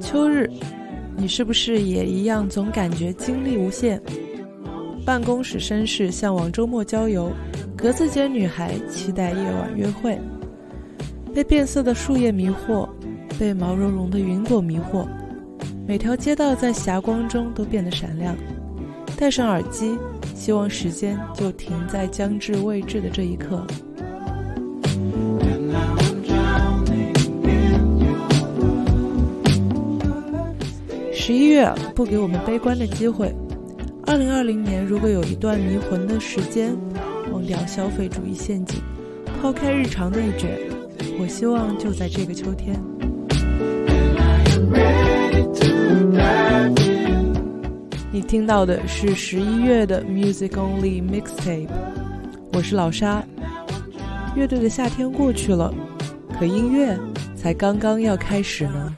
秋日，你是不是也一样，总感觉精力无限？办公室绅士向往周末郊游，格子间女孩期待夜晚约会。被变色的树叶迷惑，被毛茸茸的云朵迷惑，每条街道在霞光中都变得闪亮。戴上耳机，希望时间就停在将至未至的这一刻。十一月不给我们悲观的机会。二零二零年，如果有一段迷魂的时间，忘掉消费主义陷阱，抛开日常内卷，我希望就在这个秋天。你听到的是十一月的 Music Only Mixtape，我是老沙。乐队的夏天过去了，可音乐才刚刚要开始呢。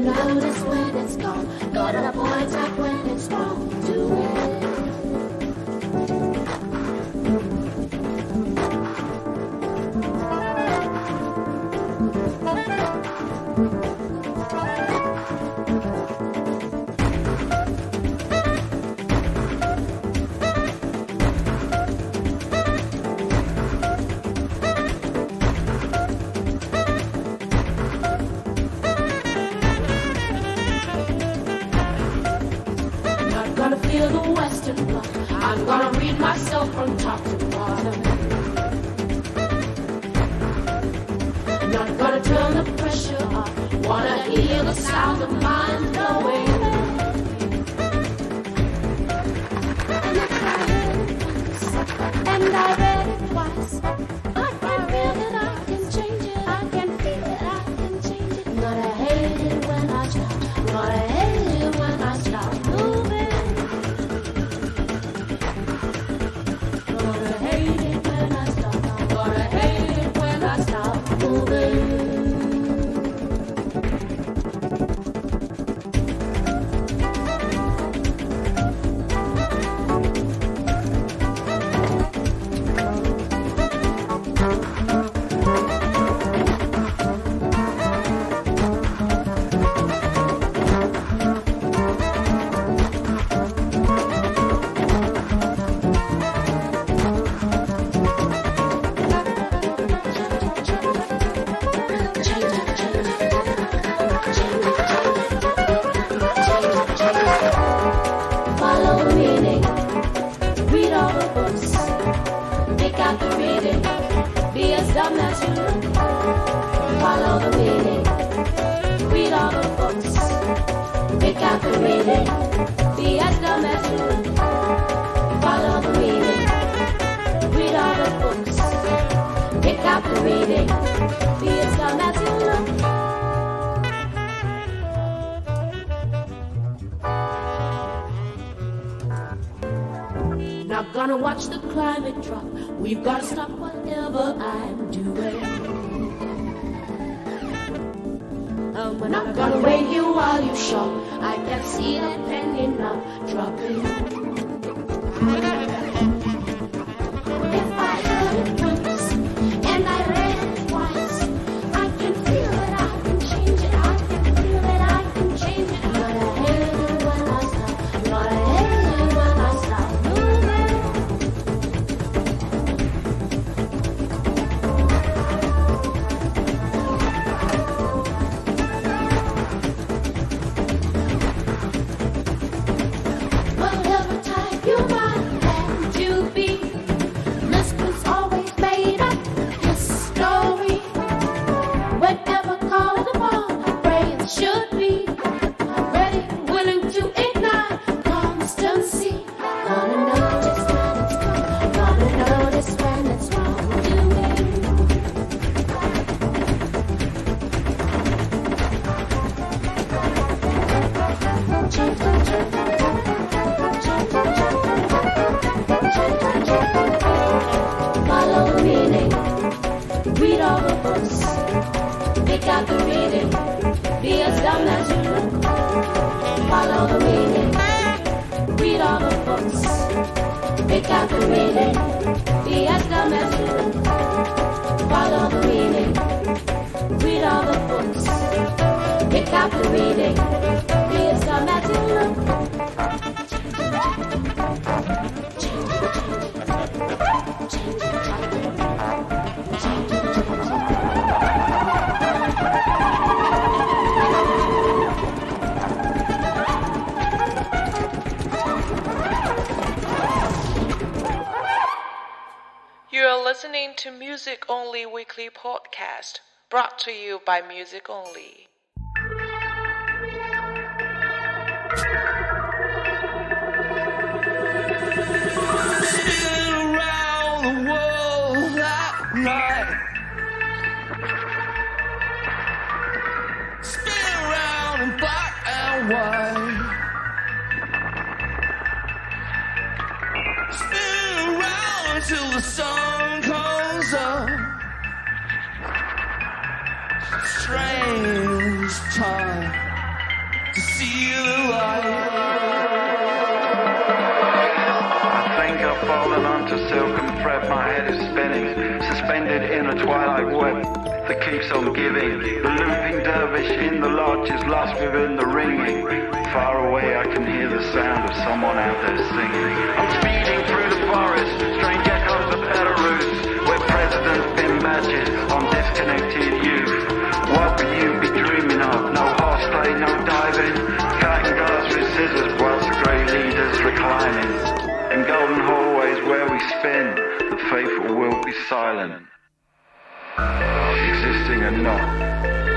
loudest when it's gone. Go to the point at dumb that you look. follow the meaning, read all the books, pick out the reading, be as dumb as you look. follow the meaning, read all the books, pick out the reading, be as dumb as the message. gonna watch the climate drop. We've gotta stop whatever I'm Um, I'm not gonna wait you while you shop. I can see the penny now dropping. out the meaning. Be as dumb as you look. Follow the meaning. Read all the books. Pick out the meaning. Be as dumb as you look. Follow the meaning. Read all the books. Pick out the meaning. Be as dumb as you look. Listening to Music Only Weekly Podcast, brought to you by Music Only. Spin around the world that night. Spin around in black and white. Until the sun comes up. Strange time to see the light. I think I've fallen onto silken thread, my head is spinning, suspended in a twilight web that keeps on giving. The looping dervish in the lodge is lost within the ringing. Far away I can hear the sound of someone out there singing. I'm speeding through the forest, strange where presidents pin badges on disconnected youth. What will you be dreaming of? No horseplay, no diving, cutting glass with scissors whilst the great leaders reclining. In golden hallways where we spin, the faithful will be silent. Existing and not.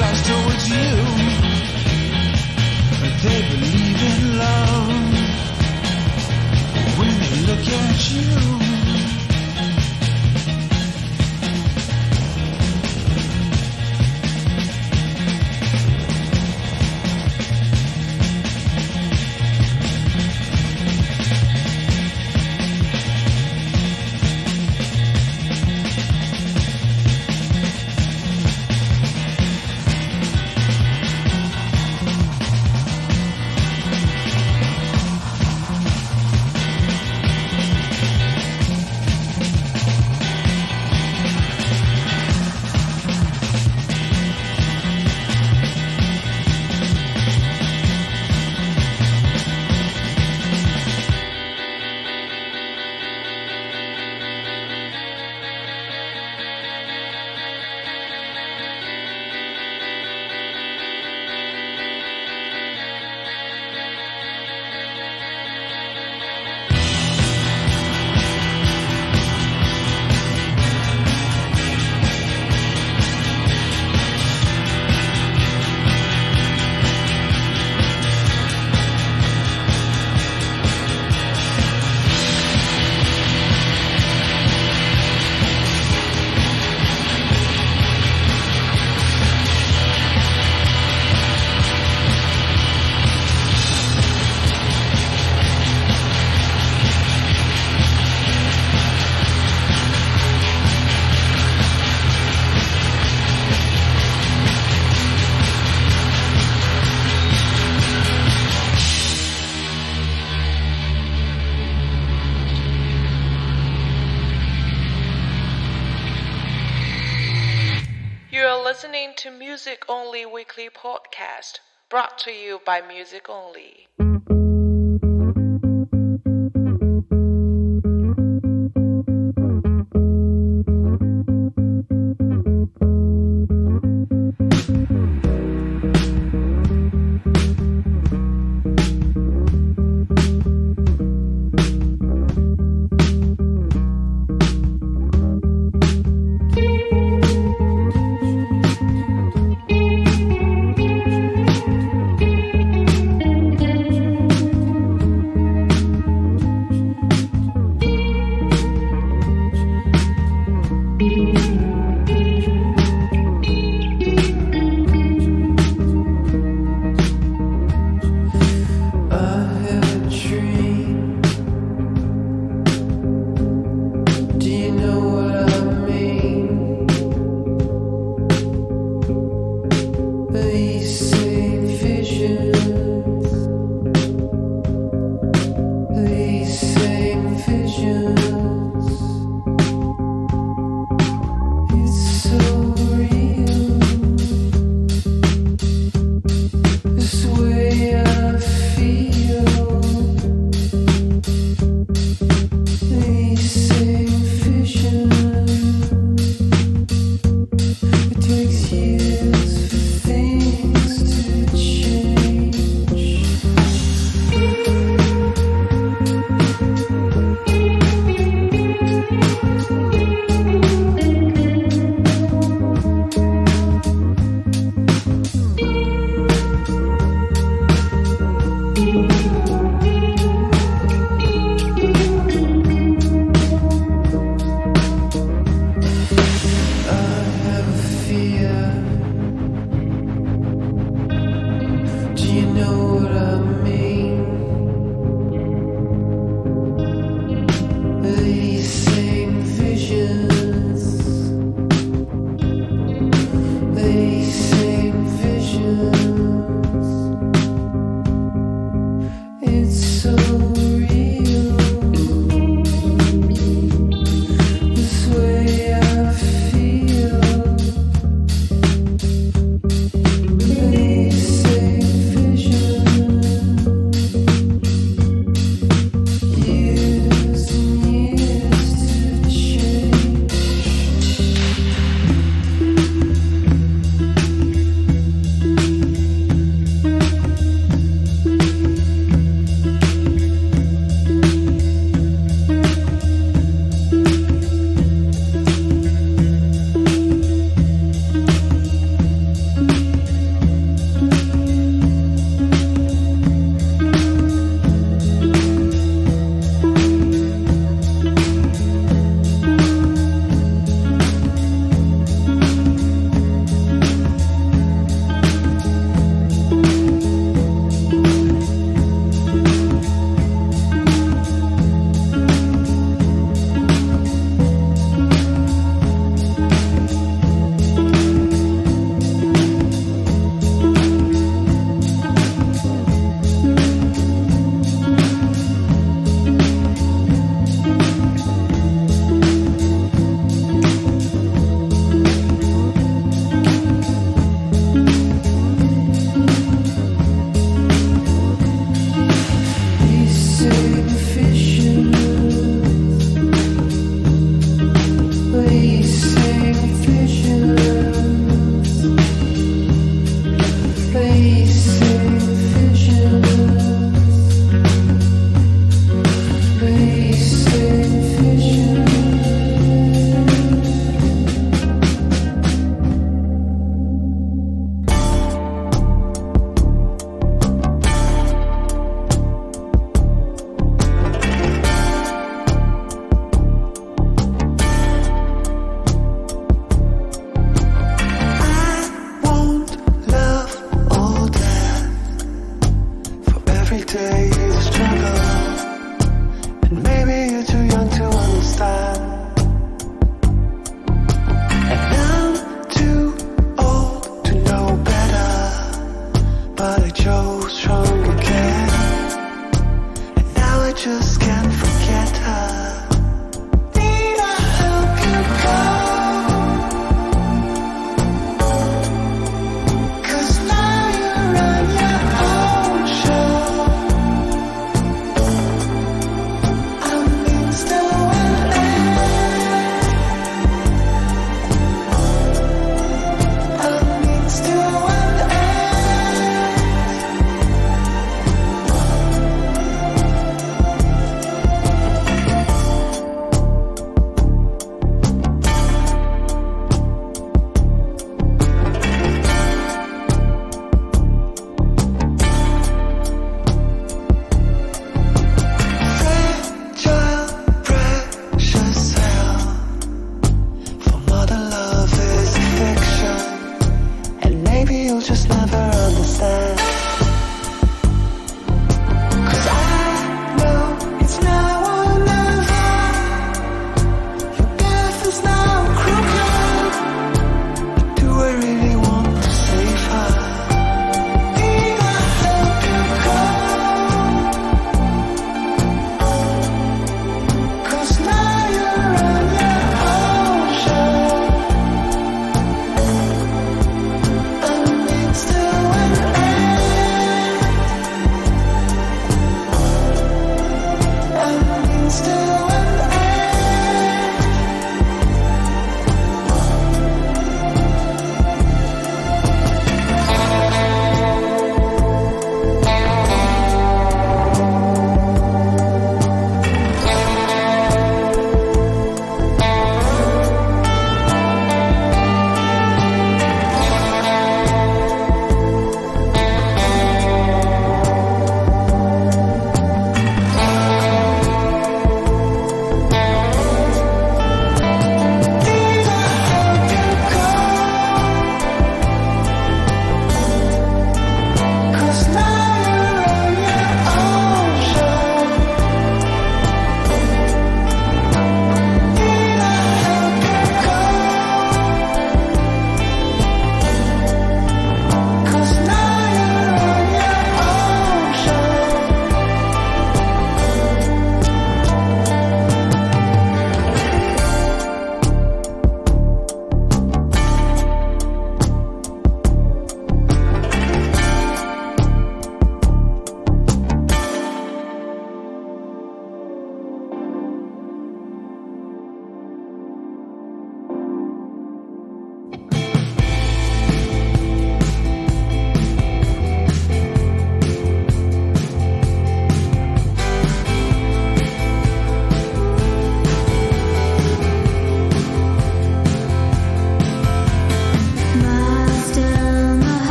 Flies towards you. They believe in love when they look at. You Music Only Weekly Podcast, brought to you by Music Only.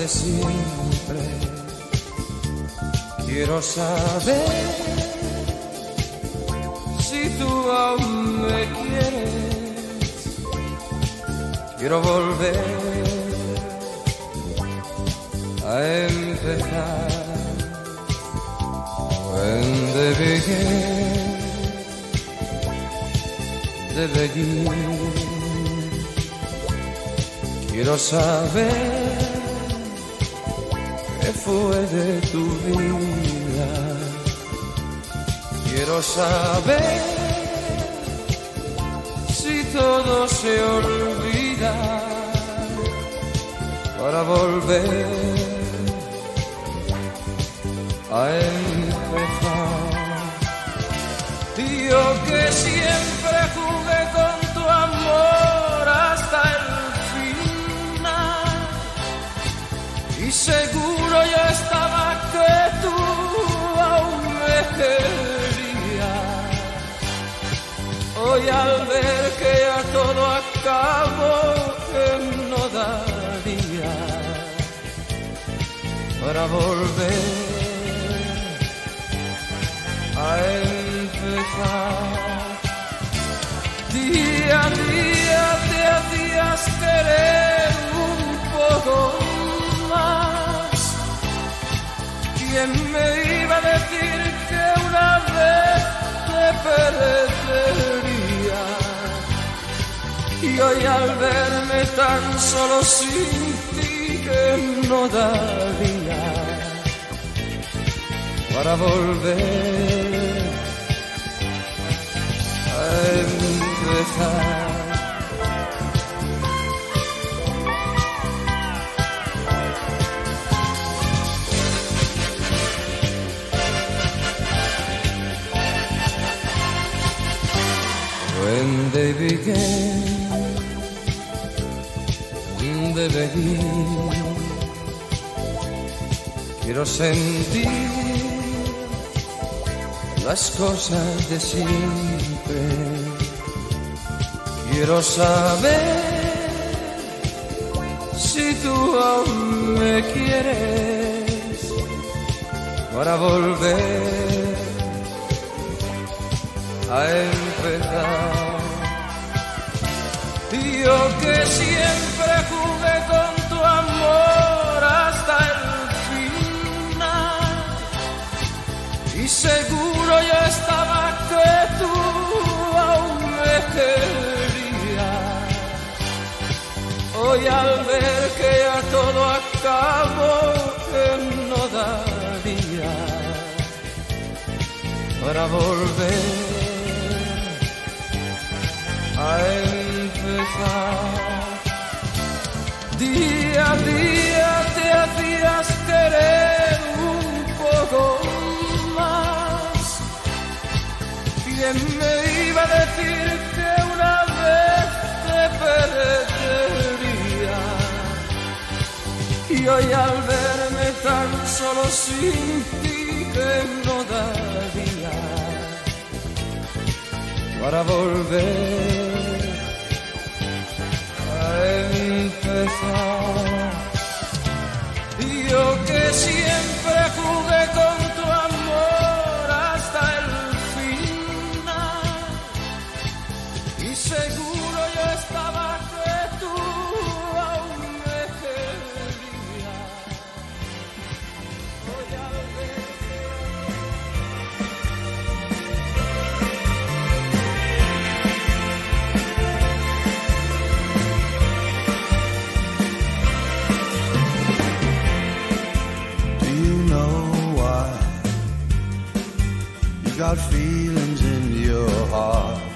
De siempre. Quiero saber si tú aún me quieres. Quiero volver a empezar. When they begin, they begin. Quiero saber fue de tu vida. Quiero saber si todo se olvida para volver a empezar. Hoy al ver que ya todo acabó, que no daría para volver a empezar. Día a día te hacías querer un poco más. ¿Quién me iba a decir que una vez te perdería? Y hoy al verme tan solo sin ti que no daría para volver a empezar. When they began, they begin. Quiero sentir las cosas de siempre. Quiero saber si tú aún me quieres para volver a empezar. Yo que siempre seguro yo estaba que tú aún me querías. Hoy al ver que ya todo acabó, no daría para volver a empezar. Día a día te hacías ¿Quién me iba a decir que una vez te perdería? Y hoy al verme tan solo sin ti que no daría para volver a empezar. Yo que siempre jugué con got feelings in your heart?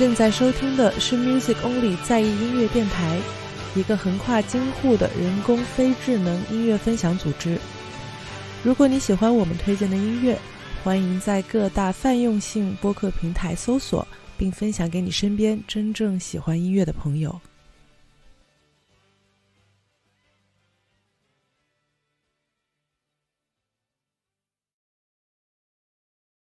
正在收听的是 Music Only 在意音乐电台，一个横跨京沪的人工非智能音乐分享组织。如果你喜欢我们推荐的音乐，欢迎在各大泛用性播客平台搜索，并分享给你身边真正喜欢音乐的朋友。